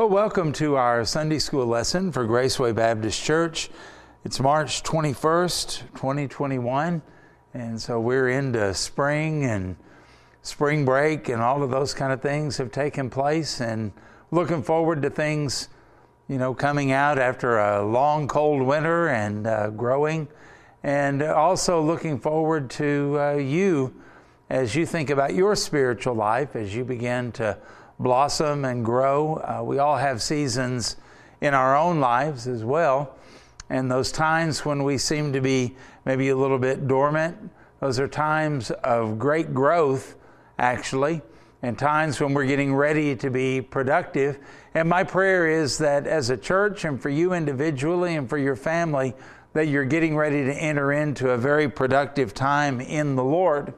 Well, welcome to our Sunday school lesson for Graceway Baptist Church. It's March 21st, 2021, and so we're into spring and spring break and all of those kind of things have taken place and looking forward to things, you know, coming out after a long cold winter and uh, growing and also looking forward to uh, you as you think about your spiritual life as you begin to blossom and grow. Uh, we all have seasons in our own lives as well. And those times when we seem to be maybe a little bit dormant, those are times of great growth, actually, and times when we're getting ready to be productive. And my prayer is that as a church and for you individually and for your family, that you're getting ready to enter into a very productive time in the Lord.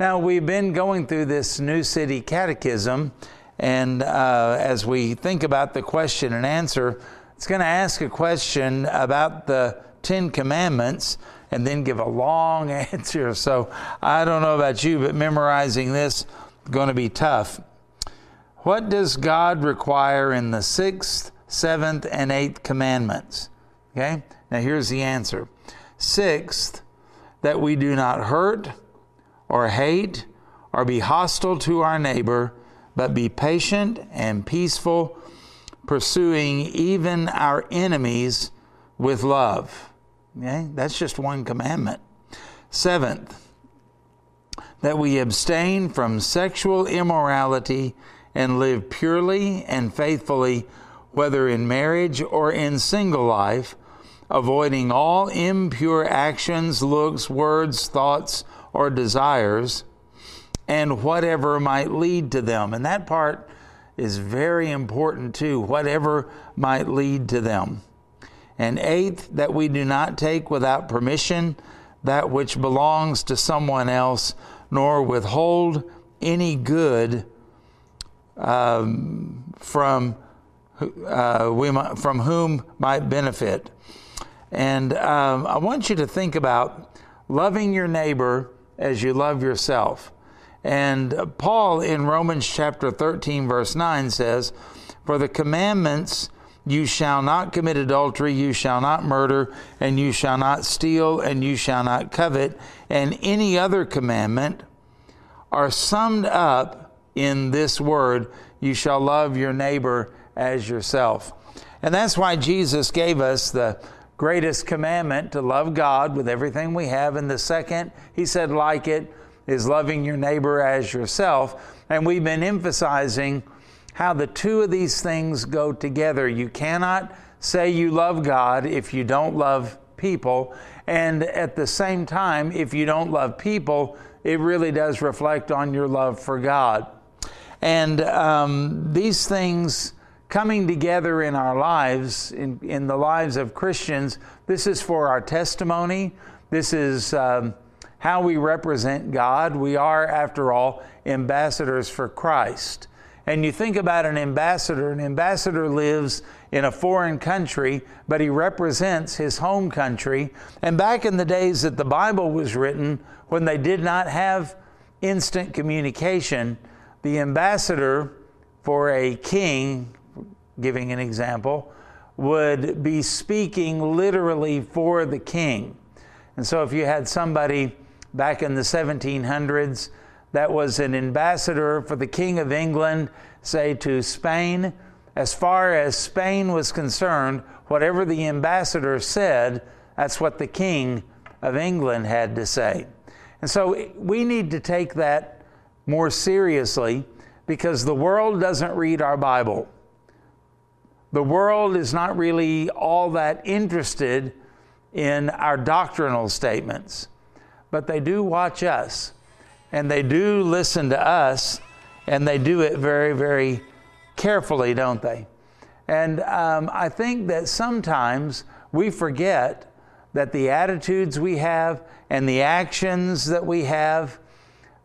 Now, we've been going through this New City Catechism, and uh, as we think about the question and answer, it's going to ask a question about the Ten Commandments and then give a long answer. So I don't know about you, but memorizing this is going to be tough. What does God require in the sixth, seventh, and eighth commandments? Okay, now here's the answer. Sixth, that we do not hurt or hate or be hostile to our neighbor, but be patient and peaceful, pursuing even our enemies with love. Okay? That's just one commandment. Seventh, that we abstain from sexual immorality and live purely and faithfully, whether in marriage or in single life, avoiding all impure actions, looks, words, thoughts, or desires and whatever might lead to them. And that part is very important too, whatever might lead to them. And eighth, that we do not take without permission that which belongs to someone else, nor withhold any good um, from uh, we from whom might benefit. And um, I want you to think about loving your neighbor as you love yourself. And Paul in Romans chapter 13, verse 9 says, For the commandments, you shall not commit adultery, you shall not murder, and you shall not steal, and you shall not covet, and any other commandment are summed up in this word, you shall love your neighbor as yourself. And that's why Jesus gave us the greatest commandment to love God with everything we have. And the second, he said, like it, is loving your neighbor as yourself. And we've been emphasizing how the two of these things go together. You cannot say you love God if you don't love people. And at the same time, if you don't love people, it really does reflect on your love for God. And um, these things coming together in our lives, in, in the lives of Christians. This is for our testimony. This is um, how we represent God. We are, after all, ambassadors for Christ. And you think about an ambassador, an ambassador lives in a foreign country, but he represents his home country. And back in the days that the Bible was written, when they did not have instant communication, the ambassador for a king giving an example, would be speaking literally for the king. And so if you had somebody back in the 1700s that was an ambassador for the King of England, say to Spain, as far as Spain was concerned, whatever the ambassador said, that's what the King of England had to say. And so we need to take that more seriously because the world doesn't read our Bible. The world is not really all that interested in our doctrinal statements, but they do watch us and they do listen to us and they do it very, very carefully, don't they? And um, I think that sometimes we forget that the attitudes we have and the actions that we have,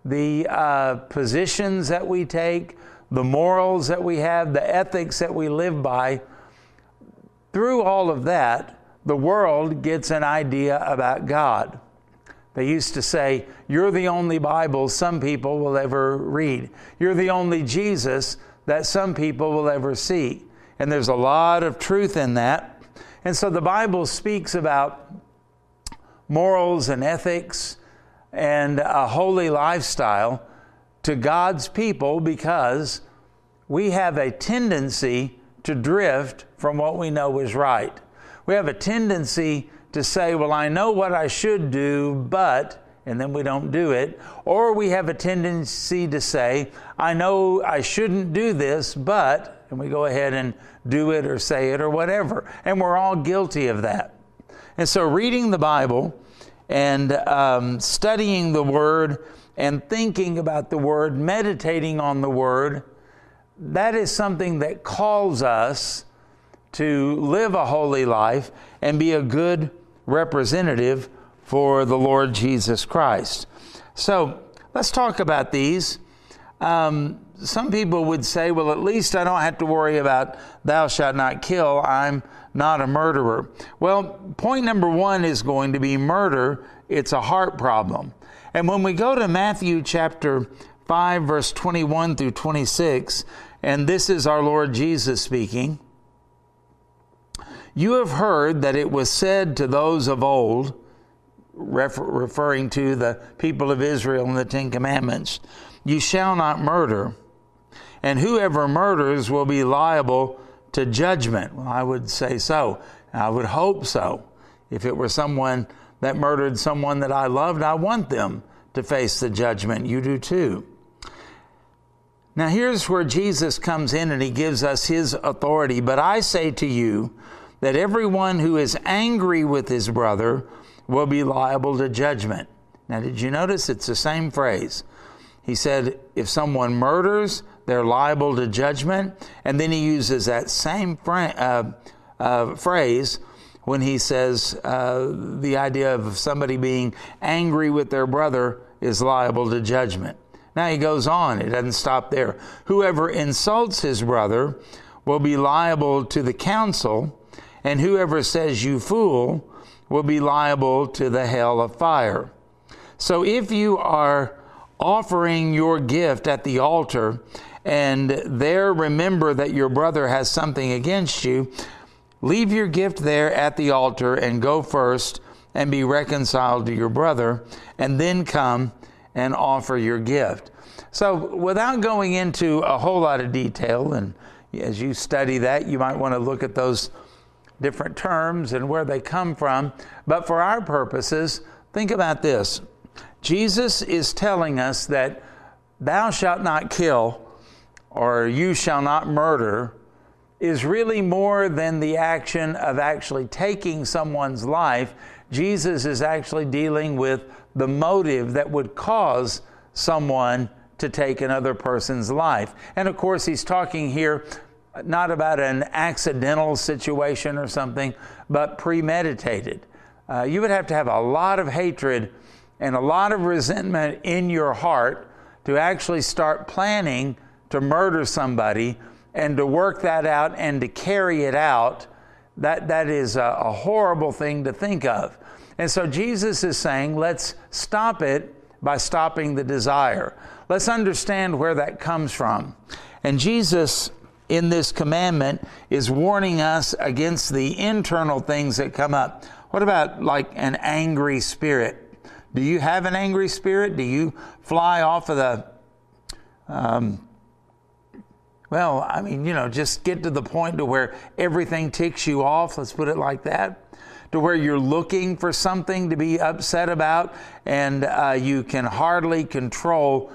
the uh, positions that we take, the morals that we have, the ethics that we live by, through all of that, the world gets an idea about God. They used to say, You're the only Bible some people will ever read. You're the only Jesus that some people will ever see. And there's a lot of truth in that. And so the Bible speaks about morals and ethics and a holy lifestyle to God's people because we have a tendency to drift from what we know is right. We have a tendency to say, Well, I know what I should do, but, and then we don't do it. Or we have a tendency to say, I know I shouldn't do this, but, and we go ahead and do it or say it or whatever. And we're all guilty of that. And so, reading the Bible and um, studying the Word and thinking about the Word, meditating on the Word, that is something that calls us to live a holy life and be a good representative for the Lord Jesus Christ. So let's talk about these. Um, some people would say, well, at least I don't have to worry about thou shalt not kill. I'm not a murderer. Well, point number one is going to be murder. It's a heart problem. And when we go to Matthew chapter 5, verse 21 through 26, and this is our Lord Jesus speaking. You have heard that it was said to those of old, refer- referring to the people of Israel and the Ten Commandments, You shall not murder, and whoever murders will be liable to judgment. Well, I would say so. I would hope so. If it were someone that murdered someone that I loved, I want them to face the judgment. You do too. Now, here's where Jesus comes in and he gives us his authority. But I say to you that everyone who is angry with his brother will be liable to judgment. Now, did you notice it's the same phrase? He said, if someone murders, they're liable to judgment. And then he uses that same uh, uh, phrase when he says uh, the idea of somebody being angry with their brother is liable to judgment. Now he goes on, it doesn't stop there. Whoever insults his brother will be liable to the council, and whoever says you fool will be liable to the hell of fire. So if you are offering your gift at the altar and there remember that your brother has something against you, leave your gift there at the altar and go first and be reconciled to your brother, and then come and offer your gift. So, without going into a whole lot of detail, and as you study that, you might want to look at those different terms and where they come from. But for our purposes, think about this Jesus is telling us that thou shalt not kill or you shall not murder is really more than the action of actually taking someone's life. Jesus is actually dealing with the motive that would cause someone to take another person's life. And of course, he's talking here not about an accidental situation or something, but premeditated. Uh, you would have to have a lot of hatred and a lot of resentment in your heart to actually start planning to murder somebody and to work that out and to carry it out. That, that is a, a horrible thing to think of. And so Jesus is saying, let's stop it by stopping the desire. Let's understand where that comes from. And Jesus, in this commandment, is warning us against the internal things that come up. What about like an angry spirit? Do you have an angry spirit? Do you fly off of the, um, well, I mean, you know, just get to the point to where everything ticks you off, let's put it like that to where you're looking for something to be upset about and uh, you can hardly control.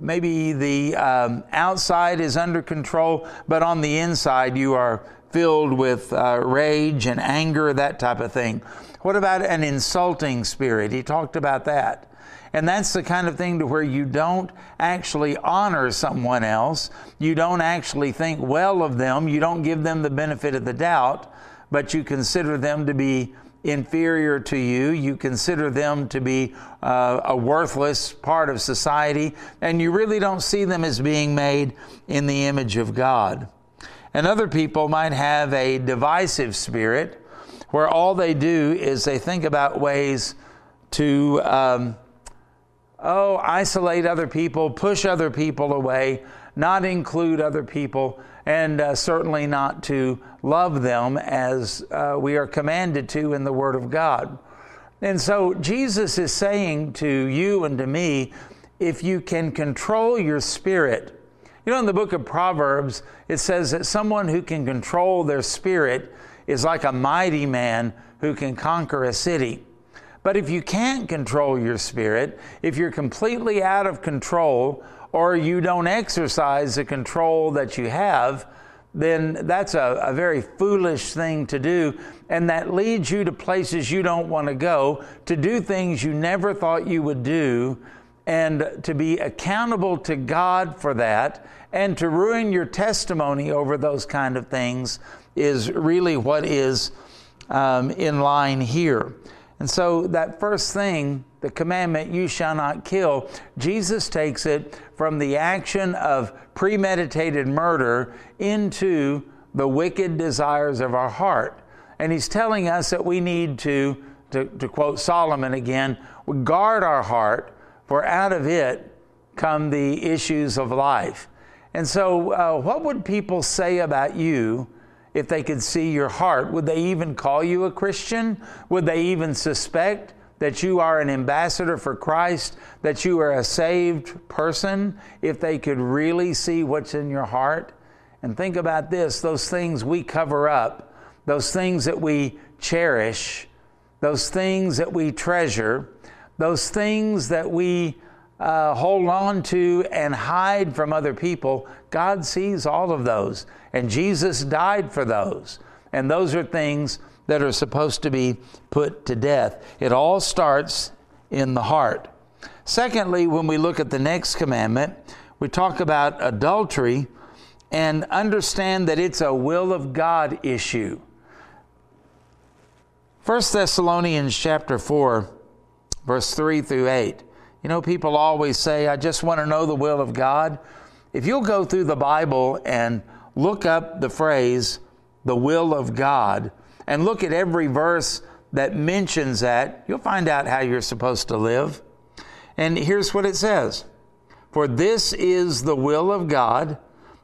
Maybe the um, outside is under control, but on the inside you are filled with uh, rage and anger, that type of thing. What about an insulting spirit? He talked about that. And that's the kind of thing to where you don't actually honor someone else. You don't actually think well of them. You don't give them the benefit of the doubt but you consider them to be inferior to you. You consider them to be uh, a worthless part of society, and you really don't see them as being made in the image of God. And other people might have a divisive spirit where all they do is they think about ways to, um, oh, isolate other people, push other people away, not include other people, and uh, certainly not to love them as uh, we are commanded to in the Word of God. And so Jesus is saying to you and to me if you can control your spirit, you know, in the book of Proverbs, it says that someone who can control their spirit is like a mighty man who can conquer a city. But if you can't control your spirit, if you're completely out of control, or you don't exercise the control that you have, then that's a, a, very foolish thing to do. And that leads you to places you don't want to go, to do things you never thought you would do, and to be accountable to God for that, and to ruin your testimony over those kind of things is really what is um, in line here. And so, that first thing, the commandment, you shall not kill, Jesus takes it from the action of premeditated murder into the wicked desires of our heart. And he's telling us that we need to, to, to quote Solomon again, guard our heart, for out of it come the issues of life. And so, uh, what would people say about you if they could see your heart? Would they even call you a Christian? Would they even suspect that you are an ambassador for Christ, that you are a saved person, if they could really see what's in your heart? And think about this those things we cover up, those things that we cherish, those things that we treasure, those things that we uh, hold on to and hide from other people, God sees all of those. And Jesus died for those. And those are things that are supposed to be put to death. It all starts in the heart. Secondly, when we look at the next commandment, we talk about adultery and understand that it's a will of God issue. 1 Thessalonians chapter 4 verse 3 through 8 you know, people always say, I just want to know the will of God. If you'll go through the Bible and look up the phrase, the will of God, and look at every verse that mentions that, you'll find out how you're supposed to live. And here's what it says For this is the will of God,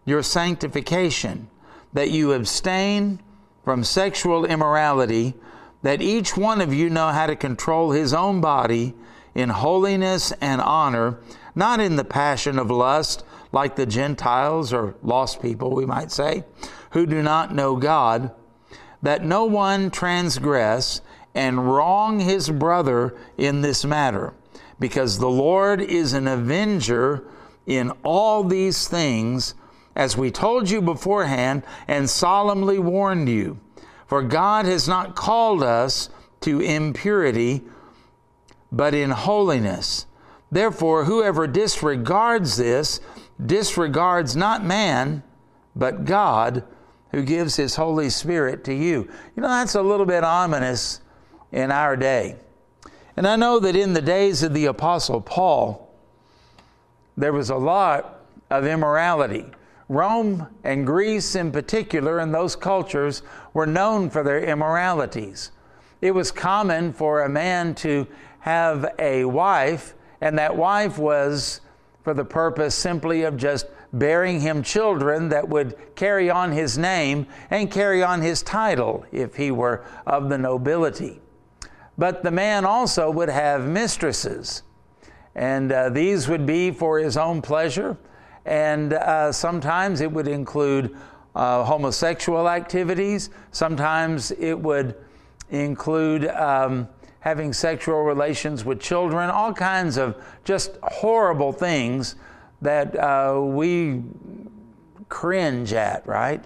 your sanctification, that you abstain from sexual immorality, that each one of you know how to control his own body in holiness and honor, not in the passion of lust like the Gentiles or lost people, we might say, who do not know God, that no one transgress and wrong his brother in this matter, because the Lord is an avenger in all these things, as we told you beforehand and solemnly warned you. For God has not called us to impurity, but in holiness. Therefore, whoever disregards this disregards not man, but God who gives his Holy Spirit to you. You know, that's a little bit ominous in our day. And I know that in the days of the Apostle Paul, there was a lot of immorality. Rome and Greece, in particular, and those cultures were known for their immoralities. It was common for a man to have a wife, and that wife was for the purpose simply of just bearing him children that would carry on his name and carry on his title if he were of the nobility. But the man also would have mistresses, and uh, these would be for his own pleasure, and uh, sometimes it would include uh, homosexual activities, sometimes it would include um, having sexual relations with children, all kinds of just horrible things that uh, we cringe at, right?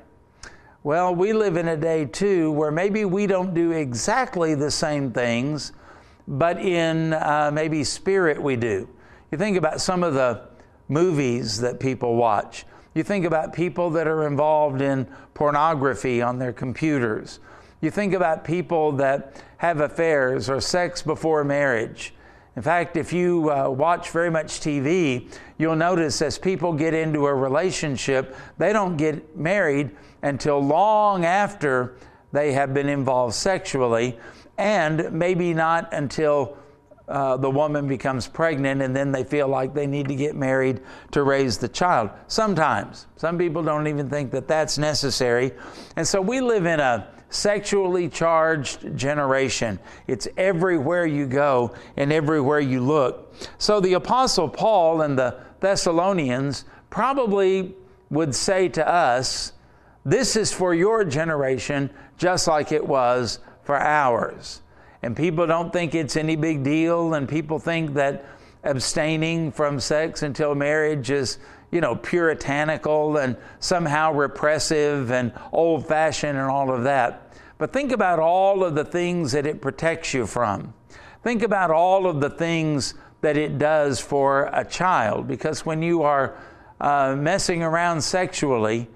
Well, we live in a day too where maybe we don't do exactly the same things, but in uh, maybe spirit we do. You think about some of the movies that people watch. You think about people that are involved in pornography on their computers. You think about people that have affairs or sex before marriage. In fact, if you uh, watch very much TV, you'll notice as people get into a relationship, they don't get married until long after they have been involved sexually, and maybe not until uh, the woman becomes pregnant and then they feel like they need to get married to raise the child. Sometimes. Some people don't even think that that's necessary. And so we live in a sexually charged generation. It's everywhere you go and everywhere you look. So the Apostle Paul and the Thessalonians probably would say to us, This is for your generation, just like it was for ours. And people don't think it's any big deal, and people think that abstaining from sex until marriage is you know, puritanical and somehow repressive and old fashioned and all of that. But think about all of the things that it protects you from. Think about all of the things that it does for a child, because when you are uh, messing around sexually,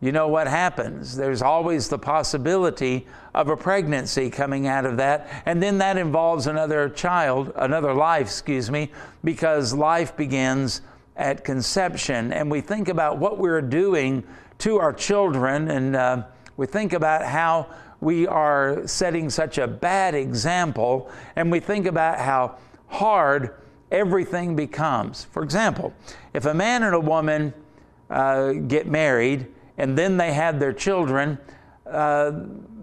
you know what happens. There's always the possibility of a pregnancy coming out of that. And then that involves another child, another life, excuse me, because life begins at conception. And we think about what we're doing to our children, and uh, we think about how we are setting such a bad example, and we think about how hard everything becomes. For example, if a man and a woman uh, get married and then they have their children, uh,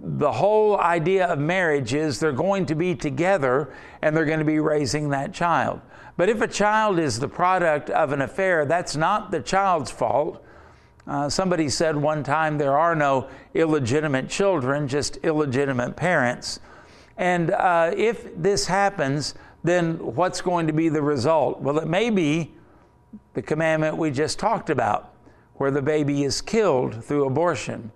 the whole idea of marriage is they're going to be together and they're going to be raising that child. But if a child is the product of an affair, that's not the child's fault. Uh, somebody said one time there are no illegitimate children, just illegitimate parents. And uh, if this happens, then what's going to be the result? Well, it may be the commandment we just talked about, where the baby is killed through abortion.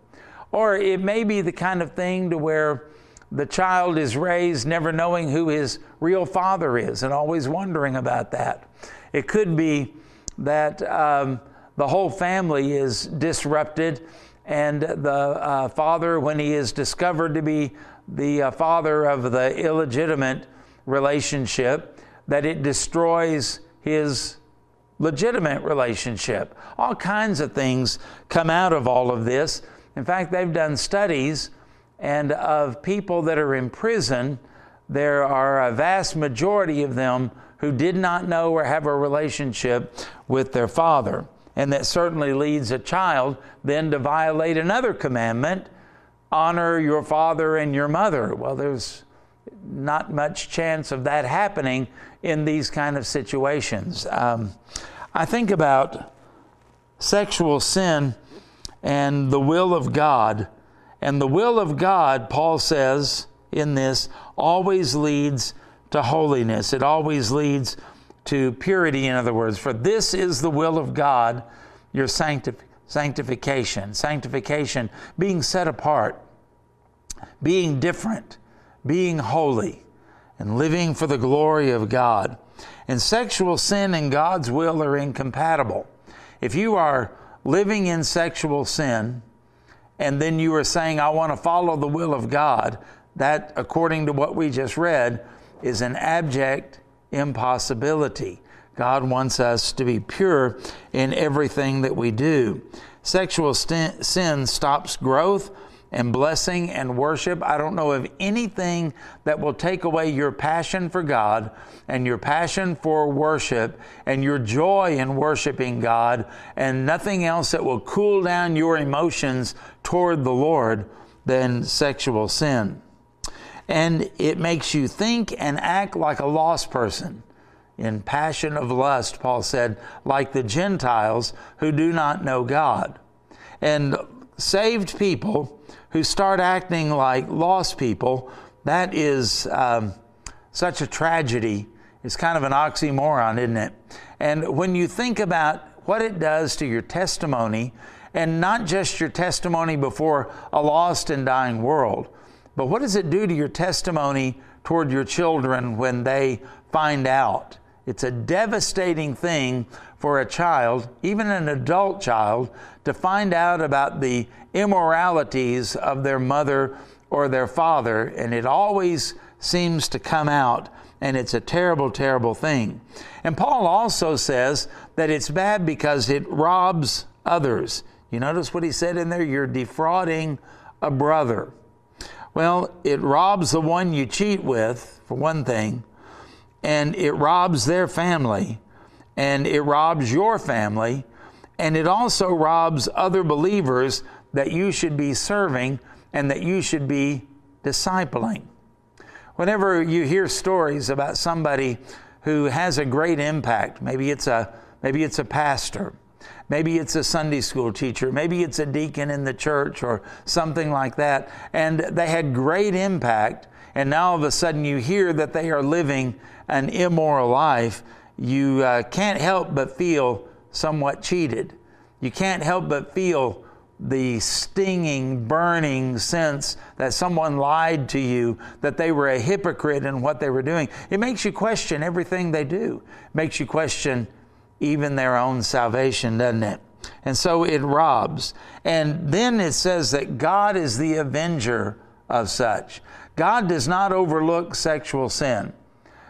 Or it may be the kind of thing to where the child is raised never knowing who his real father is and always wondering about that. It could be that um, the whole family is disrupted, and the uh, father, when he is discovered to be the uh, father of the illegitimate relationship, that it destroys his legitimate relationship. All kinds of things come out of all of this. In fact, they've done studies, and of people that are in prison, there are a vast majority of them who did not know or have a relationship with their father. And that certainly leads a child then to violate another commandment honor your father and your mother. Well, there's not much chance of that happening in these kind of situations. Um, I think about sexual sin and the will of God. And the will of God, Paul says in this, always leads to holiness. It always leads to purity, in other words. For this is the will of God, your sanctif- sanctification. Sanctification, being set apart, being different being holy and living for the glory of God. And sexual sin and God's will are incompatible. If you are living in sexual sin and then you are saying, I want to follow the will of God, that, according to what we just read, is an abject impossibility. God wants us to be pure in everything that we do. Sexual sin stops growth and blessing and worship. I don't know of anything that will take away your passion for God and your passion for worship and your joy in worshiping God and nothing else that will cool down your emotions toward the Lord than sexual sin. And it makes you think and act like a lost person. In passion of lust, Paul said, like the Gentiles who do not know God. And saved people who start acting like lost people, that is um, such a tragedy. It's kind of an oxymoron, isn't it? And when you think about what it does to your testimony, and not just your testimony before a lost and dying world, but what does it do to your testimony toward your children when they find out? It's a devastating thing for a child, even an adult child, to find out about the immoralities of their mother or their father, and it always seems to come out, and it's a terrible, terrible thing. And Paul also says that it's bad because it robs others. You notice what he said in there? You're defrauding a brother. Well, it robs the one you cheat with, for one thing, and it robs their family, and it robs your family, and it also robs other believers that you should be serving and that you should be discipling. Whenever you hear stories about somebody who has a great impact, maybe it's a maybe it's a pastor, maybe it's a Sunday school teacher, maybe it's a deacon in the church or something like that, and they had great impact, and now all of a sudden you hear that they are living an immoral life, you uh, can't help but feel somewhat cheated. You can't help but feel the stinging, burning sense that someone lied to you, that they were a hypocrite in what they were doing. It makes you question everything they do. It makes you question even their own salvation, doesn't it? And so it robs. And then it says that God is the avenger of such. God does not overlook sexual sin.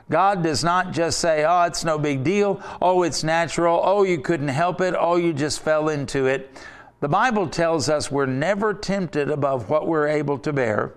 God does not just say, oh, it's no big deal. Oh, it's natural. Oh, you couldn't help it. Oh, you just fell into it. The Bible tells us we're never tempted above what we're able to bear,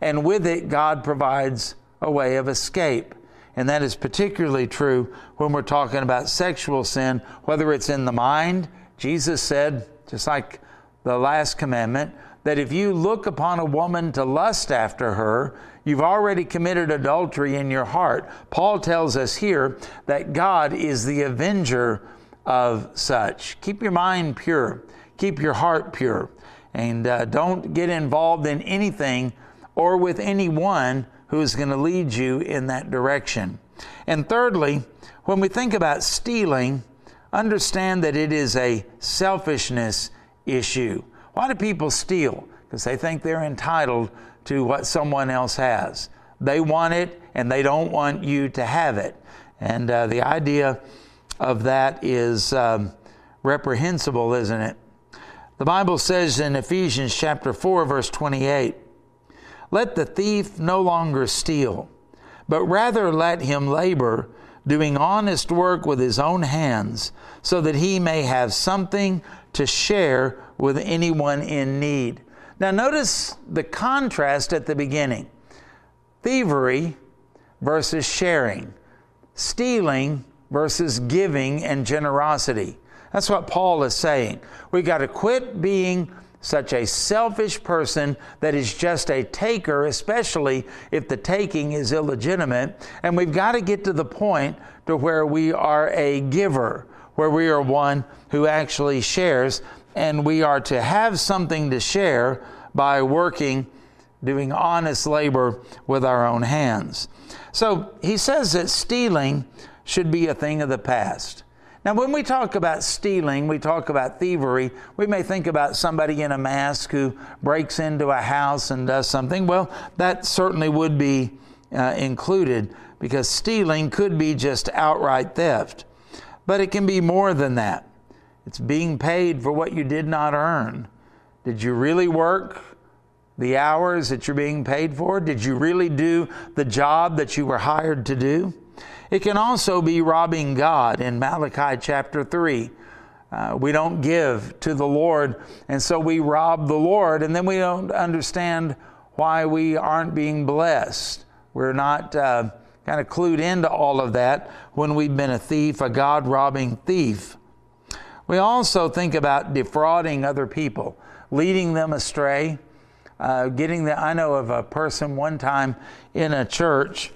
and with it, God provides a way of escape. And that is particularly true when we're talking about sexual sin, whether it's in the mind. Jesus said, just like the last commandment, that if you look upon a woman to lust after her, you've already committed adultery in your heart. Paul tells us here that God is the avenger of such. Keep your mind pure keep your heart pure and uh, don't get involved in anything or with anyone who is going to lead you in that direction. And thirdly, when we think about stealing, understand that it is a selfishness issue. Why do people steal? Because they think they're entitled to what someone else has. They want it and they don't want you to have it. And uh, the idea of that is um, reprehensible, isn't it? The Bible says in Ephesians chapter 4 verse 28, "Let the thief no longer steal, but rather let him labor, doing honest work with his own hands, so that he may have something to share with anyone in need." Now notice the contrast at the beginning. Thievery versus sharing. Stealing versus giving and generosity. That's what Paul is saying. We got to quit being such a selfish person that is just a taker, especially if the taking is illegitimate. And we've got to get to the point to where we are a giver, where we are one who actually shares, and we are to have something to share by working, doing honest labor with our own hands. So he says that stealing should be a thing of the past. Now, when we talk about stealing, we talk about thievery, we may think about somebody in a mask who breaks into a house and does something. Well, that certainly would be uh, included because stealing could be just outright theft. But it can be more than that. It's being paid for what you did not earn. Did you really work the hours that you're being paid for? Did you really do the job that you were hired to do? It can also be robbing God in Malachi chapter 3. Uh, we don't give to the Lord, and so we rob the Lord, and then we don't understand why we aren't being blessed. We're not uh, kind of clued into all of that when we've been a thief, a God robbing thief. We also think about defrauding other people, leading them astray, uh, getting the. I know of a person one time in a church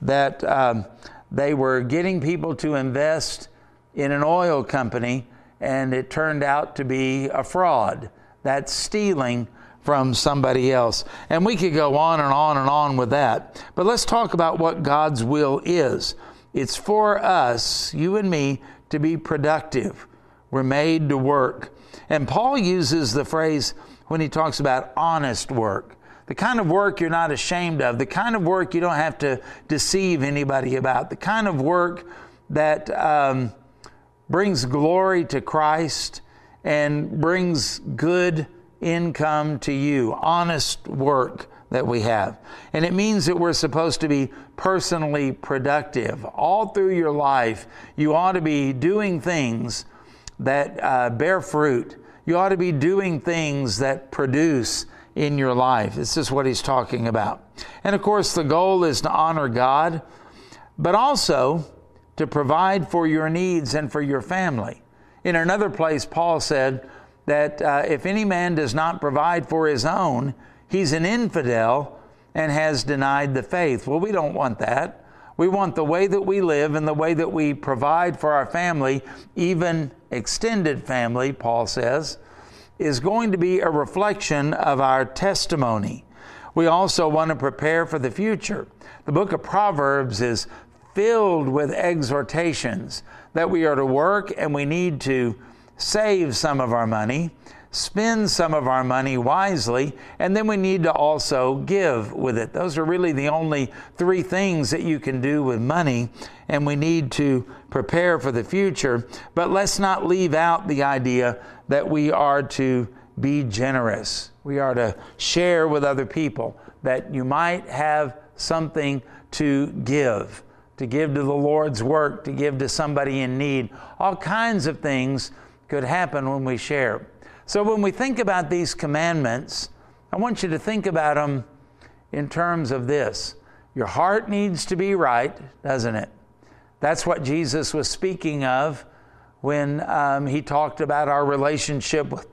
that um, they were getting people to invest in an oil company, and it turned out to be a fraud. That's stealing from somebody else. And we could go on and on and on with that. But let's talk about what God's will is. It's for us, you and me, to be productive. We're made to work. And Paul uses the phrase when he talks about honest work the kind of work you're not ashamed of, the kind of work you don't have to deceive anybody about, the kind of work that um, brings glory to Christ and brings good income to you, honest work that we have. And it means that we're supposed to be personally productive. All through your life, you ought to be doing things that uh, bear fruit. You ought to be doing things that produce in your life. This is what he's talking about. And of course, the goal is to honor God. but also to provide for your needs and for your family. In another place, Paul said that uh, if any man does not provide for his own, he's an infidel and has denied the faith. Well, we don't want that. We want the way that we live and the way that we provide for our family, even extended family, Paul says, is going to be a reflection of our testimony. We also want to prepare for the future. The book of Proverbs is filled with exhortations that we are to work and we need to save some of our money, spend some of our money wisely, and then we need to also give with it. Those are really the only three things that you can do with money, and we need to prepare for the future. But let's not leave out the idea that we are to be generous. We are to share with other people that you might have something to give, to give to the Lord's work, to give to somebody in need. All kinds of things could happen when we share. So when we think about these commandments, I want you to think about them in terms of this. Your heart needs to be right, doesn't it? That's what Jesus was speaking of when um, he talked about our relationship with,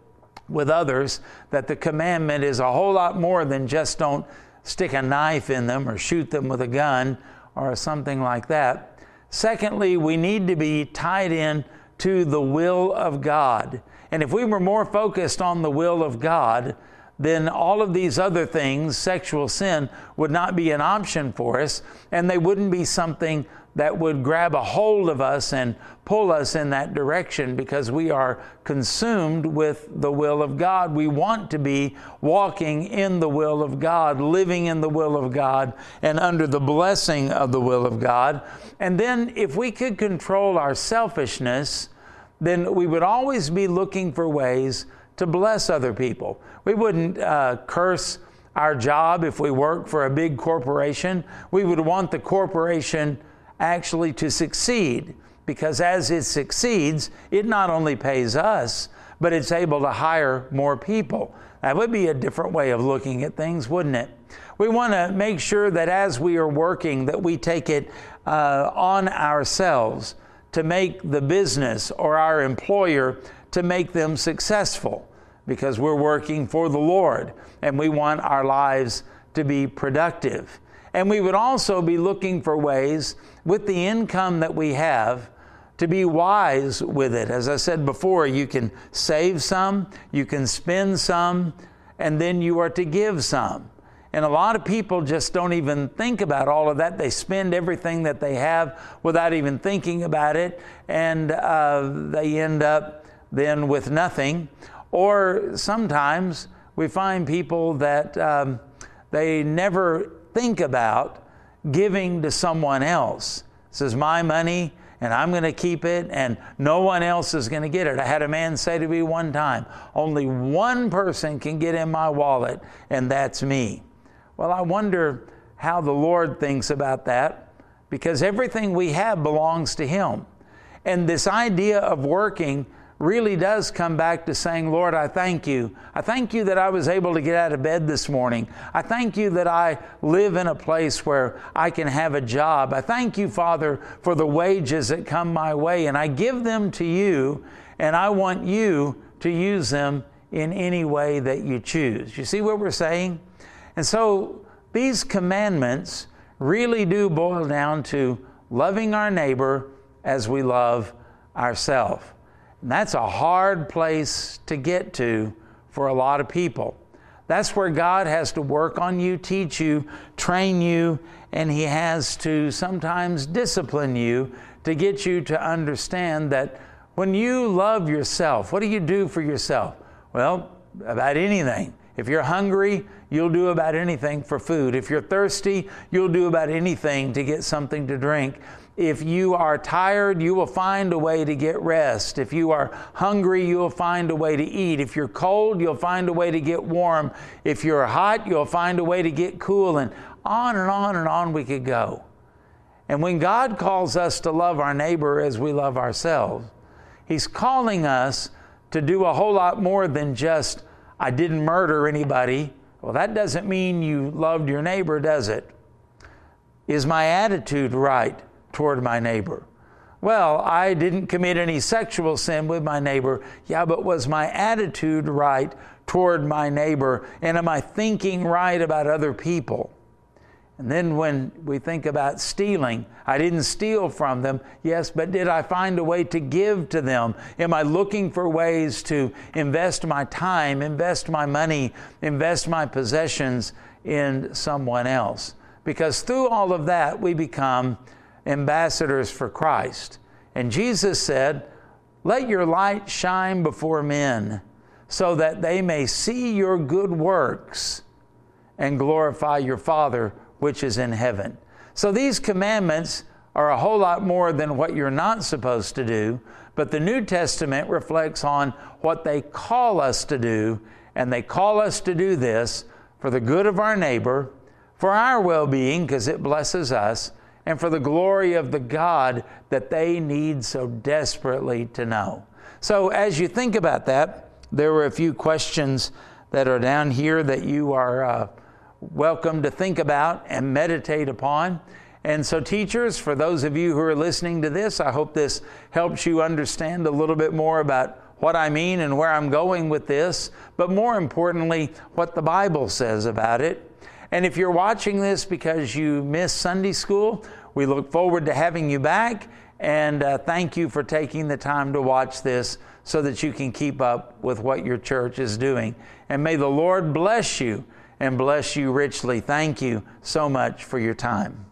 with others, that the commandment is a whole lot more than just don't stick a knife in them or shoot them with a gun or something like that. Secondly, we need to be tied in to the will of God. And if we were more focused on the will of God, then all of these other things, sexual sin, would not be an option for us, and they wouldn't be something that would grab a hold of us and pull us in that direction because we are consumed with the will of God. We want to be walking in the will of God, living in the will of God, and under the blessing of the will of God. And then, if we could control our selfishness, then we would always be looking for ways to bless other people. We wouldn't uh, curse our job if we work for a big corporation. We would want the corporation actually to succeed because as it succeeds, it not only pays us, but it's able to hire more people. That would be a different way of looking at things, wouldn't it? We want to make sure that as we are working, that we take it uh, on ourselves to make the business or our employer to make them successful because we're working for the Lord and we want our lives to be productive. And we would also be looking for ways with the income that we have to be wise with it. As I said before, you can save some, you can spend some, and then you are to give some. And a lot of people just don't even think about all of that. They spend everything that they have without even thinking about it, and uh, they end up then with nothing. Or sometimes we find people that um, they never think about giving to someone else. This is my money and I'm going to keep it and no one else is going to get it. I had a man say to me one time, only one person can get in my wallet and that's me. Well, I wonder how the Lord thinks about that because everything we have belongs to Him. And this idea of working really does come back to saying, Lord, I thank you. I thank you that I was able to get out of bed this morning. I thank you that I live in a place where I can have a job. I thank you, Father, for the wages that come my way, and I give them to you, and I want you to use them in any way that you choose. You see what we're saying? And so these commandments really do boil down to loving our neighbor as we love ourselves. And that's a hard place to get to for a lot of people. That's where God has to work on you, teach you, train you, and He has to sometimes discipline you to get you to understand that when you love yourself, what do you do for yourself? Well, about anything. If you're hungry, you'll do about anything for food. If you're thirsty, you'll do about anything to get something to drink. If you are tired, you will find a way to get rest. If you are hungry, you will find a way to eat. If you're cold, you'll find a way to get warm. If you're hot, you'll find a way to get cool. And on and on and on we could go. And when God calls us to love our neighbor as we love ourselves, He's calling us to do a whole lot more than just, I didn't murder anybody. Well, that doesn't mean you loved your neighbor, does it? Is my attitude right? toward my neighbor? Well, I didn't commit any sexual sin with my neighbor. Yeah, but was my attitude right toward my neighbor? And am I thinking right about other people? And then when we think about stealing, I didn't steal from them, yes, but did I find a way to give to them? Am I looking for ways to invest my time, invest my money, invest my possessions in someone else? Because through all of that, we become ambassadors for Christ. And Jesus said, Let your light shine before men so that they may see your good works and glorify your Father which is in heaven. So these commandments are a whole lot more than what you're not supposed to do, but the New Testament reflects on what they call us to do, and they call us to do this for the good of our neighbor, for our well being, because it blesses us, and for the glory of the God that they need so desperately to know. So, as you think about that, there were a few questions that are down here that you are uh, welcome to think about and meditate upon. And so, teachers, for those of you who are listening to this, I hope this helps you understand a little bit more about what I mean and where I'm going with this, but more importantly, what the Bible says about it. And if you're watching this because you missed Sunday school, we look forward to having you back. And uh, thank you for taking the time to watch this so that you can keep up with what your church is doing. And may the Lord bless you and bless you richly. Thank you so much for your time.